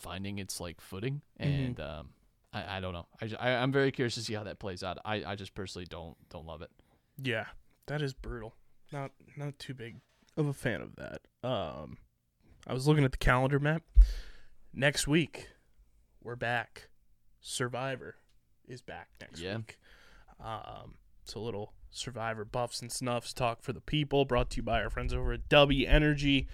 finding its like footing. And um, I, I don't know. I, I I'm very curious to see how that plays out. I, I just personally don't don't love it. yeah, that is brutal. Not not too big of a fan of that. Um, I was looking at the calendar map. Next week, we're back. Survivor is back next Yeah. week. Um, it's a little Survivor buffs and snuffs talk for the people. Brought to you by our friends over at W Energy.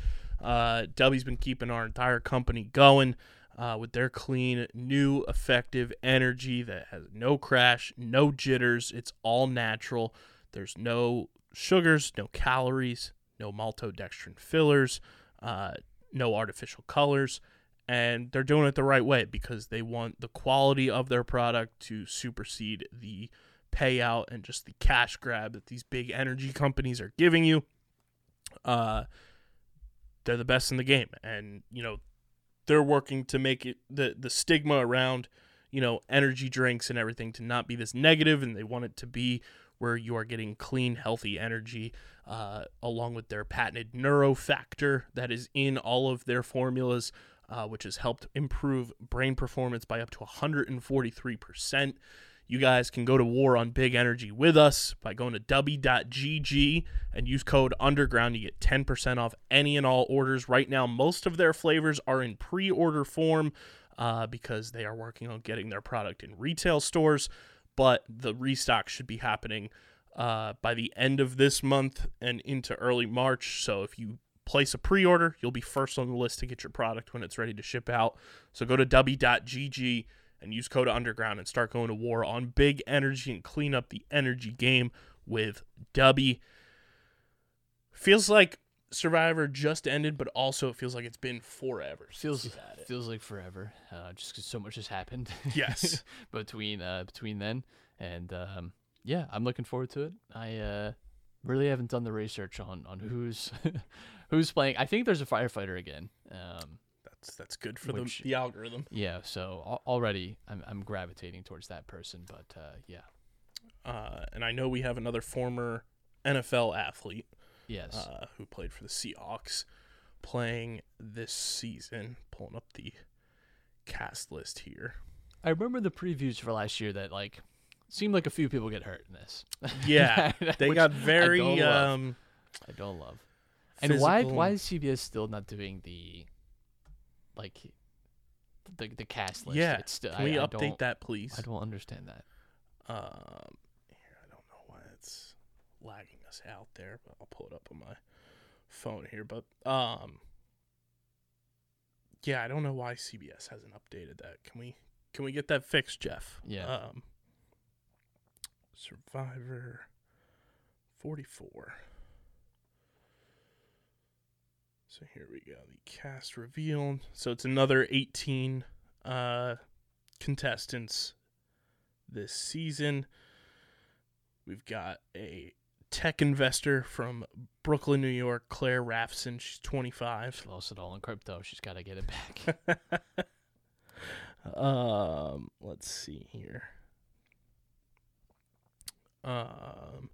Uh, W's been keeping our entire company going uh, with their clean, new, effective energy that has no crash, no jitters. It's all natural. There's no sugars, no calories, no maltodextrin fillers, uh, no artificial colors. And they're doing it the right way because they want the quality of their product to supersede the payout and just the cash grab that these big energy companies are giving you. Uh, they're the best in the game, and you know they're working to make it the the stigma around you know energy drinks and everything to not be this negative, and they want it to be where you are getting clean, healthy energy, uh, along with their patented neurofactor that is in all of their formulas, uh, which has helped improve brain performance by up to 143%. You guys can go to war on big energy with us by going to w.gg and use code underground. You get 10% off any and all orders. Right now, most of their flavors are in pre order form uh, because they are working on getting their product in retail stores. But the restock should be happening uh, by the end of this month and into early March. So if you place a pre order, you'll be first on the list to get your product when it's ready to ship out. So go to w.gg and use code underground and start going to war on big energy and clean up the energy game with W. Feels like Survivor just ended, but also it feels like it's been forever. Feels feels like forever. Uh, just 'cause so much has happened. <laughs> Yes. <laughs> between uh between then and um yeah, I'm looking forward to it. I uh really haven't done the research on on who's <laughs> who's playing. I think there's a firefighter again. Um That's good for Which- the, the algorithm. yeah, so al- already I'm I'm gravitating towards that person, but uh yeah. Uh, and I know we have another former NFL athlete Yes. uh, who played for the Seahawks playing this season. Pulling up the cast list here. I remember the previews for last year that like seemed like a few people get hurt in this. Yeah, <laughs> they got I very love. um, I don't love. And why why is CBS still not doing the like the the cast list? Yeah, It's can we I, I update that, please? I don't understand that. Um, here, I don't know why it's lagging us out there, but I'll pull it up on my phone here. But um, yeah, I don't know why CBS hasn't updated that. Can we can we get that fixed, Jeff? Yeah. Um, Survivor 44. So here we go. The cast revealed. So it's another 18 uh, contestants this season. We've got a tech investor from Brooklyn, New York, Claire Rafson. She's 25. She lost it all in crypto. She's got to get it back. <laughs> <laughs> Um, let's see here. Um,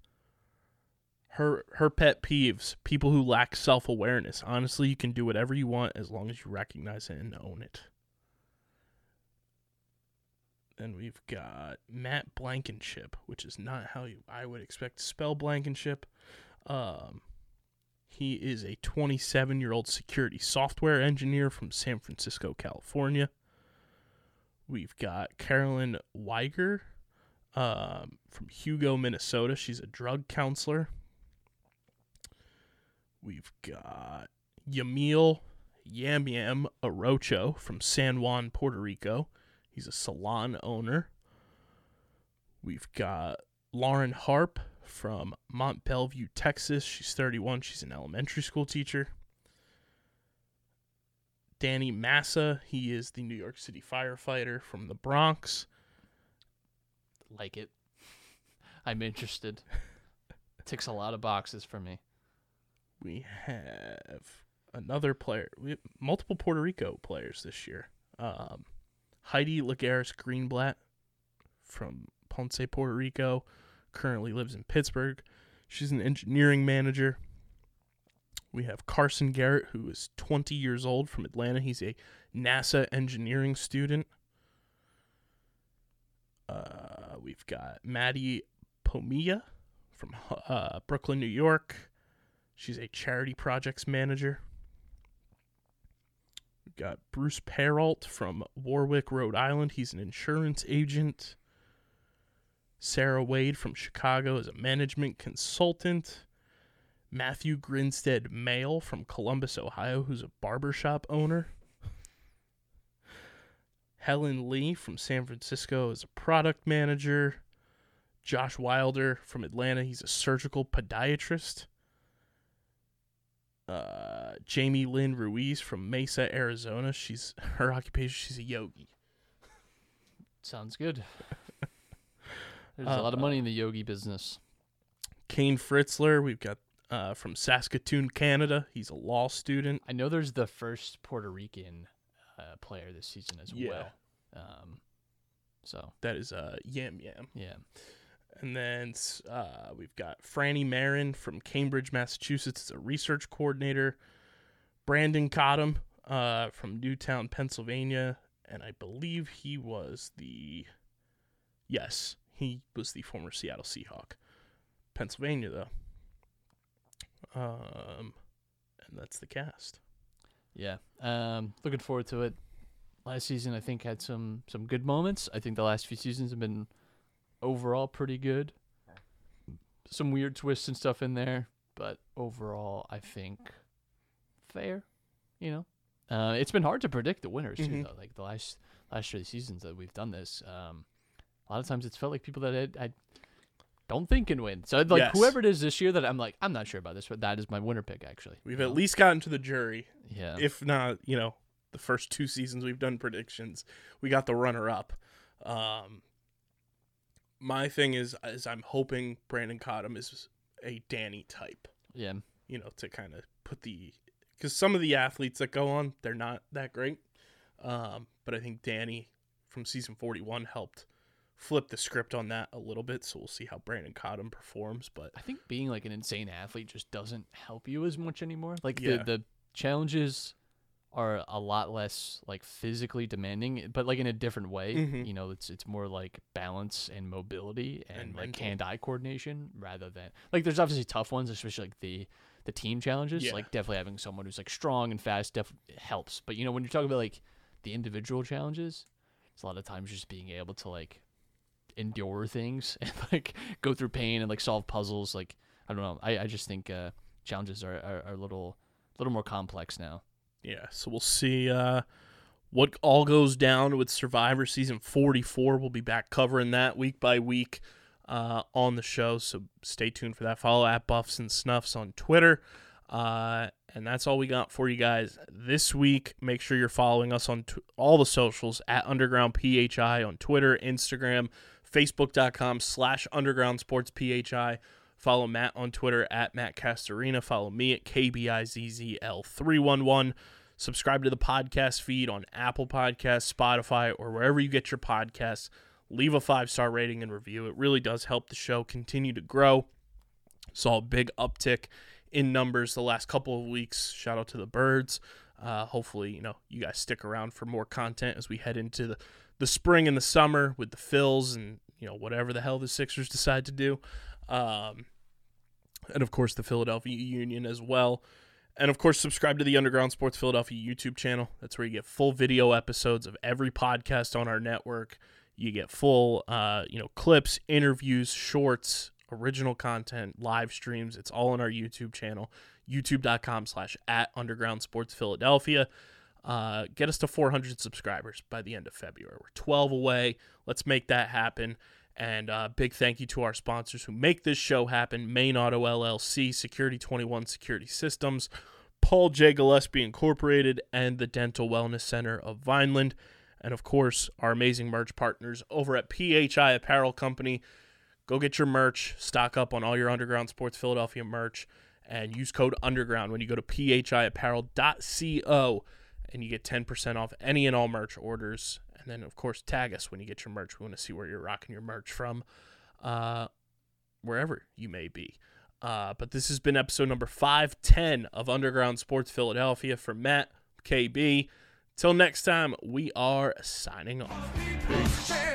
her her pet peeves: people who lack self awareness. Honestly, you can do whatever you want as long as you recognize it and own it. Then we've got Matt Blankenship, which is not how you, I would expect to spell Blankenship. Um, he is a 27 year old security software engineer from San Francisco, California. We've got Carolyn Wiger um, from Hugo, Minnesota. She's a drug counselor. We've got Yamil Yam Yam Arocho from San Juan, Puerto Rico. He's a salon owner. We've got Lauren Harpe from Mont Belvieu, Texas. She's 31. She's an elementary school teacher. Danny Massa. He is the New York City firefighter from the Bronx. like it. <laughs> I'm interested. Ticks a lot of boxes for me. We have another player. We have multiple Puerto Rico players this year. Um, Heidi Lagares Greenblatt from Ponce, Puerto Rico, currently lives in Pittsburgh. She's an engineering manager. We have Carson Garrett, who is 20 years old from Atlanta. He's a NASA engineering student. Uh, we've got Maddy Pomilla from uh, Brooklyn, New York. She's a charity projects manager. We've got Bruce Perreault from Warwick, Rhode Island. He's an insurance agent. Sarah Wade from Chicago is a management consultant. Matthew Grinstead Mayle from Columbus, Ohio, who's a barbershop owner. Helen Li from San Francisco is a product manager. Josh Wilder from Atlanta, he's a surgical podiatrist. Uh, Jamie Lynn Ruiz from Mesa, Arizona. She's <laughs> her occupation. She's a yogi. Sounds good. <laughs> There's a lot of money in the yogi business. Kane Fritzler, we've got uh, from Saskatoon, Canada. He's a law student. I know there's the first Puerto Rican uh, player this season as Yeah. well. Um, so That is uh, Yam Yam. yeah, And then uh, we've got Frannie Marin from Cambridge, Massachusetts, as a research coordinator. Brandon Cottom uh, from Newtown, Pennsylvania, and I believe he was the yes, he was the former Seattle Seahawk. Pennsylvania though. Um, and that's the cast. yeah. Um, looking forward to it. Last season, I think had some some good moments. I think the last few seasons have been overall pretty good. Some weird twists and stuff in there, but overall, I think fair. You know, uh, it's been hard to predict the winners too. Mhm. Though, like the last last three seasons that we've done this, um, a lot of times it's felt like people that I, I don't think can win. So like Yes. whoever it is this year that I'm like I'm not sure about this, but that is my winner pick actually. We've at know? least gotten to the jury. yeah if not, you know, the first two seasons we've done predictions, we got the runner up. Um, my thing is, is I'm hoping Brandon Cottom is a Danny type, yeah you know, to kind of put the because some of the athletes that go on, they're not that great. Um, but I think Danny from season 41 helped flip the script on that a little bit. So we'll see how Brandon Cottom performs. But I think being like an insane athlete just doesn't help you as much anymore. Like Yeah. the the challenges are a lot less like physically demanding, but like in a different way. Mhm. You know, it's it's more like balance and mobility and, And like hand eye coordination rather than like there's obviously tough ones, especially like the the team challenges. Yeah. Like definitely having someone who's like strong and fast definitely helps. But you know, when you're talking about like the individual challenges, it's a lot of times just being able to like endure things <laughs> and like go through pain and like solve puzzles. Like I don't know. I, I just think uh, challenges are, are, are a little little more complex now. Yeah, so we'll see uh, what all goes down with Survivor Season 44. We'll be back covering that week by week uh, on the show, so stay tuned for that. Follow at Buffs and Snuffs on Twitter. Uh, and that's all we got for you guys this week. Make sure you're following us on t- all the socials at Underground PHI on Twitter, Instagram, Facebook.com slash Underground Sports PHI. Follow Matt on Twitter at Matt Castorina. Follow me at KBIZZL311. Subscribe to the podcast feed on Apple Podcasts, Spotify, or wherever you get your podcasts. Leave a five star rating and review. It really does help the show continue to grow. Saw a big uptick in numbers the last couple of weeks. Shout out to the birds. Uh, hopefully, you know, you guys stick around for more content as we head into the, the spring and the summer with the Phils and, you know, whatever the hell the Sixers decide to do. Um, and of course, the Philadelphia Union as well. And of course, subscribe to the Underground Sports Philadelphia YouTube channel. That's where you get full video episodes of every podcast on our network. You get full, uh, you know, clips, interviews, shorts, original content, live streams. It's all on our YouTube channel, youtube.com slash at Underground Sports Philadelphia. Uh, get us to 400 subscribers by the end of February. We're 12 away. Let's make that happen. And uh, big thank you to our sponsors who make this show happen Main Auto LLC, Security 21 Security Systems, Paul J. Gillespie Incorporated, and the Dental Wellness Center of Vineland. And of course, our amazing merch partners over at PHI Apparel Company. Go get your merch, stock up on all your Underground Sports Philadelphia merch, and use code UNDERGROUND when you go to phiapparel.co and you get 10% off any and all merch orders. And then, of course, tag us when you get your merch. We want to see where you're rocking your merch from, uh, wherever you may be. Uh, but this has been episode number 510 of Underground Sports Philadelphia for Matt, KB. Till next time, we are signing off. Champ.